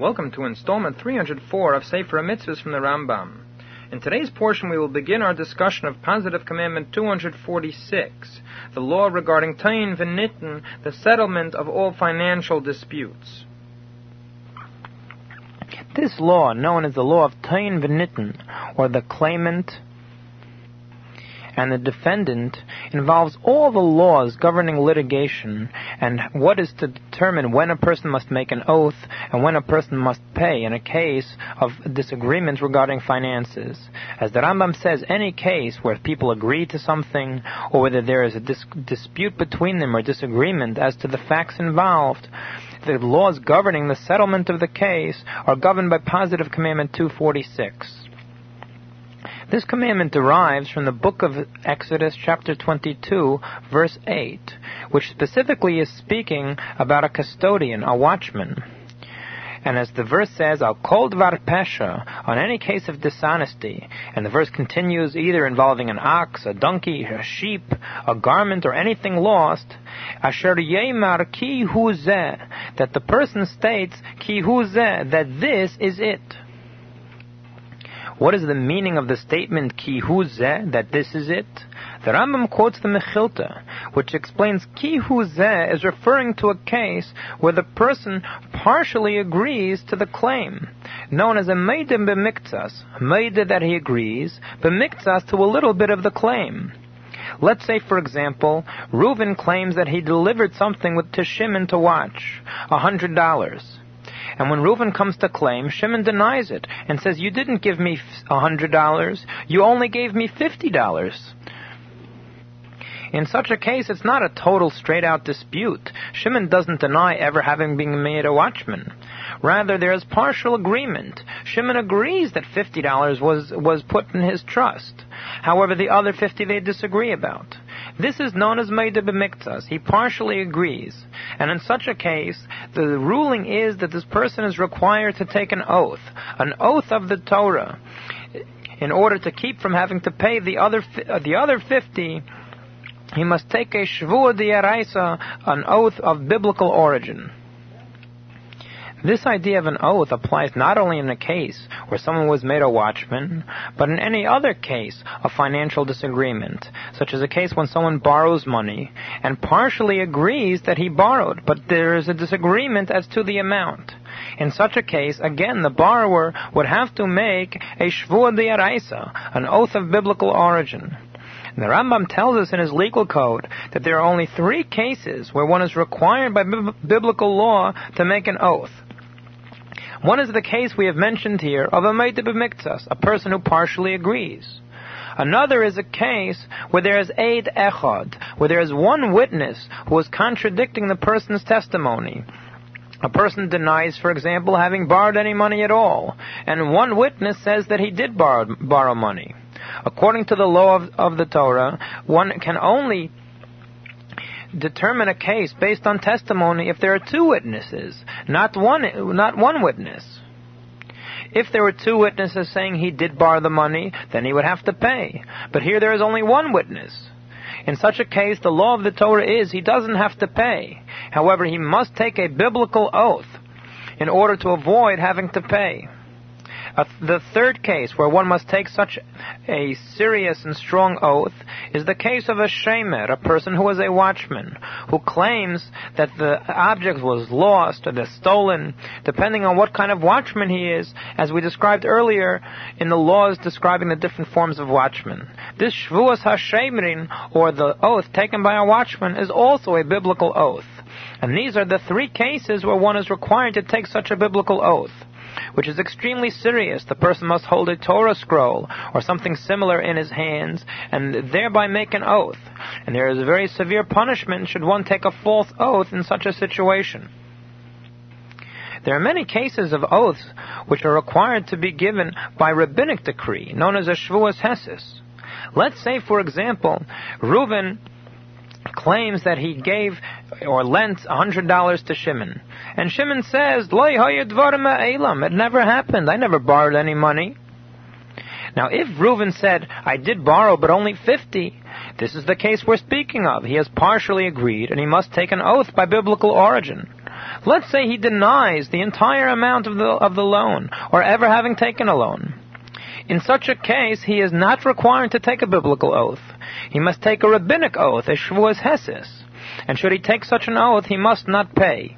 Welcome to installment 304 of Sefer Mitzvahs from the Rambam. In today's portion, we will begin our discussion of Positive Commandment 246, the law regarding Tain V'Nitten, the settlement of all financial disputes. This law, known as the law of Tain V'Nitten, or the claimant and the defendant involves all the laws governing litigation and what is to determine when a person must make an oath and when a person must pay in a case of disagreement regarding finances. As the Rambam says, any case where people agree to something or whether there is a dis- dispute between them or disagreement as to the facts involved, the laws governing the settlement of the case are governed by Positive Commandment 246. This commandment derives from the book of Exodus, chapter 22, verse 8, which specifically is speaking about a custodian, a watchman. And as the verse says, Al kol dvar pesha, on any case of dishonesty, and the verse continues either involving an ox, a donkey, a sheep, a garment, or anything lost, asher yemar ki hu that the person states ki that this is it. What is the meaning of the statement ki that this is it? The Rambam quotes the Mechilta, which explains ki hu is referring to a case where the person partially agrees to the claim, known as a meidim b'miktsas, meida that he agrees, b'miktsas to a little bit of the claim. Let's say, for example, Reuven claims that he delivered something with to Shimon to watch, a hundred dollars. And when Reuven comes to claim, Shimon denies it and says, You didn't give me $100, you only gave me $50. In such a case, it's not a total straight out dispute. Shimon doesn't deny ever having been made a watchman. Rather, there is partial agreement. Shimon agrees that $50 was, was put in his trust. However, the other 50 they disagree about. This is known as Meida B'miktas. He partially agrees. And in such a case, the ruling is that this person is required to take an oath, an oath of the Torah, in order to keep from having to pay the other, uh, the other 50 he must take a shvua diaraisa, an oath of biblical origin. This idea of an oath applies not only in a case where someone was made a watchman, but in any other case of financial disagreement, such as a case when someone borrows money and partially agrees that he borrowed, but there is a disagreement as to the amount. In such a case, again, the borrower would have to make a shvua diaraisa, an oath of biblical origin. The Rambam tells us in his legal code that there are only three cases where one is required by b- biblical law to make an oath. One is the case we have mentioned here of a Meida b'miktsas, a person who partially agrees. Another is a case where there is aid echad, where there is one witness who is contradicting the person's testimony. A person denies, for example, having borrowed any money at all, and one witness says that he did borrow, borrow money. According to the law of, of the Torah, one can only determine a case based on testimony if there are two witnesses, not one, not one witness. If there were two witnesses saying he did borrow the money, then he would have to pay. But here there is only one witness. In such a case, the law of the Torah is he doesn't have to pay. However, he must take a biblical oath in order to avoid having to pay. Uh, the third case where one must take such a serious and strong oath is the case of a shemer, a person who is a watchman, who claims that the object was lost or stolen, depending on what kind of watchman he is, as we described earlier in the laws describing the different forms of watchmen. This shvuas hashemrin, or the oath taken by a watchman, is also a biblical oath. And these are the three cases where one is required to take such a biblical oath which is extremely serious. The person must hold a Torah scroll or something similar in his hands and thereby make an oath. And there is a very severe punishment should one take a false oath in such a situation. There are many cases of oaths which are required to be given by rabbinic decree, known as a Shvuas Hesis. Let's say, for example, Reuven claims that he gave or lent $100 to Shimon. And Shimon says, It never happened. I never borrowed any money. Now, if Reuven said, I did borrow, but only 50, this is the case we're speaking of. He has partially agreed, and he must take an oath by biblical origin. Let's say he denies the entire amount of the, of the loan, or ever having taken a loan. In such a case, he is not required to take a biblical oath. He must take a rabbinic oath, a shvuas hesis. And should he take such an oath, he must not pay.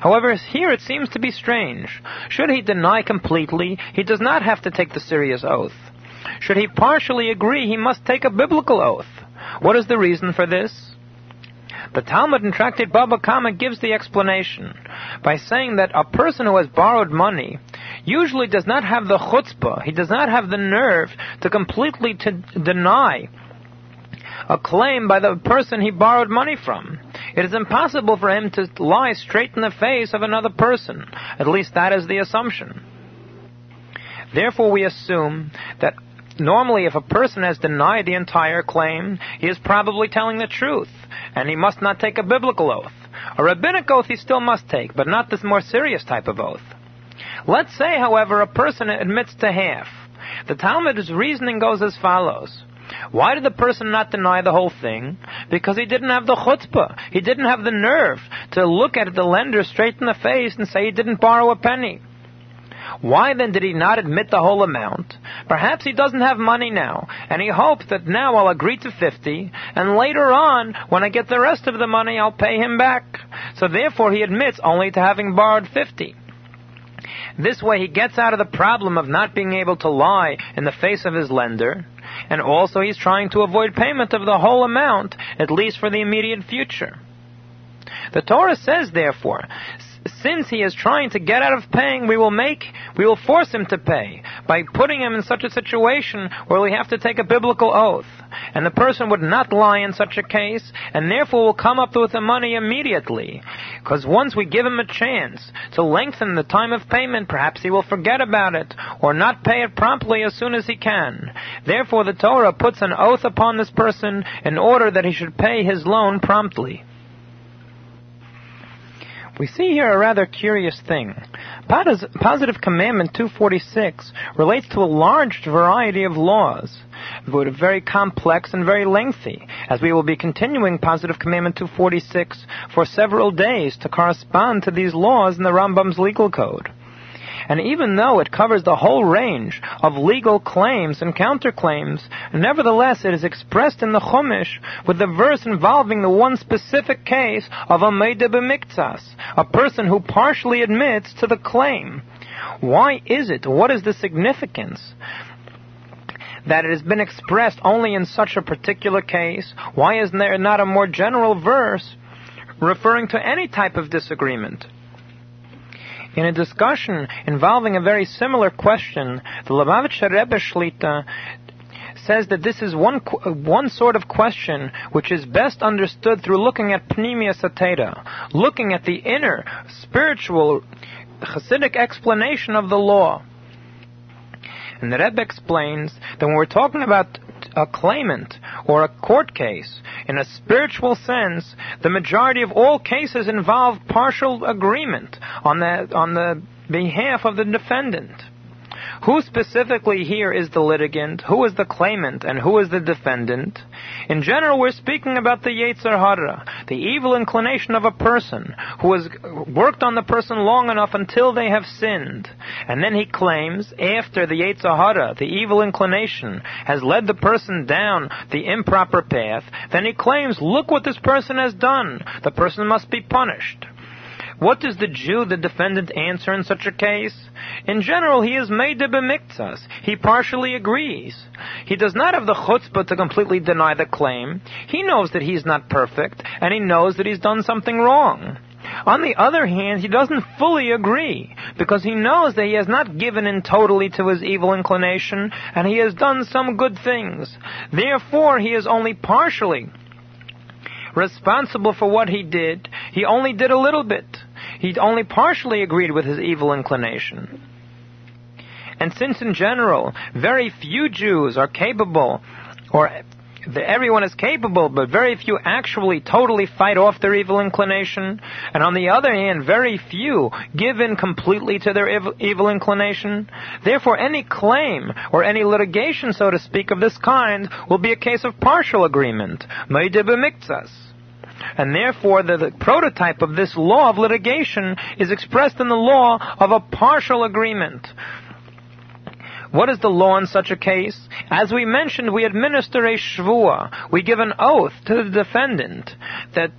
However, here it seems to be strange. Should he deny completely, he does not have to take the serious oath. Should he partially agree, he must take a biblical oath. What is the reason for this? The Talmud in Tractate Baba Kama gives the explanation by saying that a person who has borrowed money usually does not have the chutzpah, he does not have the nerve to completely to deny a claim by the person he borrowed money from. It is impossible for him to lie straight in the face of another person. At least that is the assumption. Therefore, we assume that normally if a person has denied the entire claim, he is probably telling the truth, and he must not take a biblical oath. A rabbinic oath he still must take, but not this more serious type of oath. Let's say, however, a person admits to half. The Talmud's reasoning goes as follows. Why did the person not deny the whole thing? Because he didn't have the chutzpah. He didn't have the nerve to look at the lender straight in the face and say he didn't borrow a penny. Why then did he not admit the whole amount? Perhaps he doesn't have money now, and he hopes that now I'll agree to 50, and later on, when I get the rest of the money, I'll pay him back. So therefore he admits only to having borrowed 50. This way he gets out of the problem of not being able to lie in the face of his lender, and also he's trying to avoid payment of the whole amount, at least for the immediate future. The Torah says, therefore, since he is trying to get out of paying, we will make, we will force him to pay by putting him in such a situation where we have to take a biblical oath. And the person would not lie in such a case, and therefore will come up with the money immediately. Because once we give him a chance to lengthen the time of payment, perhaps he will forget about it, or not pay it promptly as soon as he can. Therefore the Torah puts an oath upon this person in order that he should pay his loan promptly. We see here a rather curious thing. Positive Commandment 246 relates to a large variety of laws, very complex and very lengthy, as we will be continuing Positive Commandment 246 for several days to correspond to these laws in the Rambam's legal code. And even though it covers the whole range of legal claims and counterclaims, nevertheless it is expressed in the Chumash with the verse involving the one specific case of a Meida b'miktsas, a person who partially admits to the claim. Why is it? What is the significance? that it has been expressed only in such a particular case? Why is there not a more general verse referring to any type of disagreement? In a discussion involving a very similar question, the Lubavitcher Rebbe Shlita says that this is one one sort of question which is best understood through looking at Pnimia Sateda, looking at the inner spiritual Hasidic explanation of the law. And the Rebbe explains that when we're talking about a claimant or a court case, in a spiritual sense, the majority of all cases involve partial agreement on the, on the behalf of the defendant. Who specifically here is the litigant? Who is the claimant? And who is the defendant? In general, we're speaking about the Yetzer Hara, the evil inclination of a person who has worked on the person long enough until they have sinned. And then he claims, after the Yetzer Hara, the evil inclination, has led the person down the improper path, then he claims, look what this person has done. The person must be punished. What does the Jew, the defendant, answer in such a case? In general, he is meida b'miktsas. He partially agrees. He does not have the chutzpah to completely deny the claim. He knows that he's not perfect, and he knows that he's done something wrong. On the other hand, he doesn't fully agree, because he knows that he has not given in totally to his evil inclination, and he has done some good things. Therefore, he is only partially responsible for what he did. He only did a little bit. He only partially agreed with his evil inclination. And since in general, very few Jews are capable, or everyone is capable, but very few actually totally fight off their evil inclination, and on the other hand, very few give in completely to their evil, inclination. Therefore, any claim or any litigation, so to speak, of this kind will be a case of partial agreement, And therefore, the, the, prototype of this law of litigation is expressed in the law of a partial agreement. What is the law in such a case? As we mentioned, we administer a shvua. We give an oath to the defendant that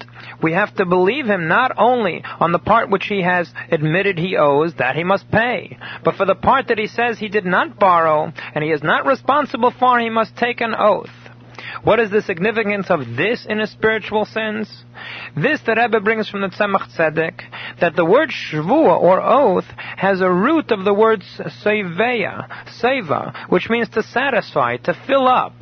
we have to believe him not only on the part which he has admitted he owes, that he must pay, but for the part that he says he did not borrow and he is not responsible for, he must take an oath. What is the significance of this in a spiritual sense? This the Rebbe brings from the Tzemach Tzedek, that the word shvua or oath has a root of the word seveya, seva, which means to satisfy, to fill up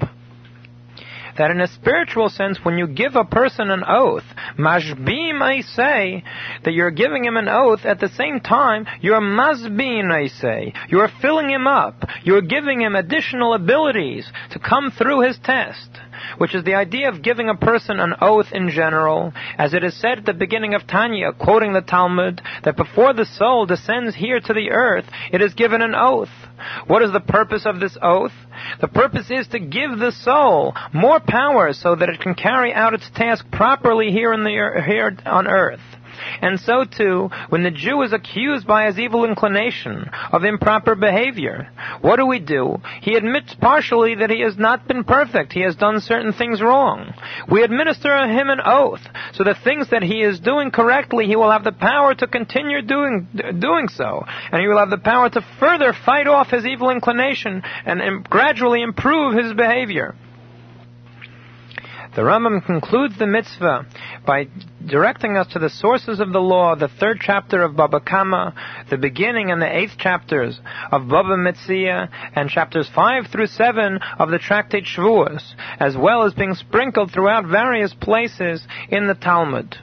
that in a spiritual sense, when you give a person an oath, mashbim I say, that you're giving him an oath, at the same time, you're masbin I say, you're filling him up, you're giving him additional abilities to come through his test which is the idea of giving a person an oath in general, as it is said at the beginning of Tanya, quoting the Talmud, that before the soul descends here to the earth, it is given an oath. What is the purpose of this oath? The purpose is to give the soul more power so that it can carry out its task properly here, the, here on earth. And so too, when the Jew is accused by his evil inclination of improper behavior, what do we do? He admits partially that he has not been perfect. He has done certain things wrong. We administer him an oath, so the things that he is doing correctly, he will have the power to continue doing, doing so. And he will have the power to further fight off his evil inclination and gradually improve his behavior. The Rambam concludes the mitzvah by directing us to the sources of the law, the third chapter of Baba Kama, the beginning and the eighth chapters of Baba Metzia, and chapters five through seven of the tractate Shavuos, as well as being sprinkled throughout various places in the Talmud.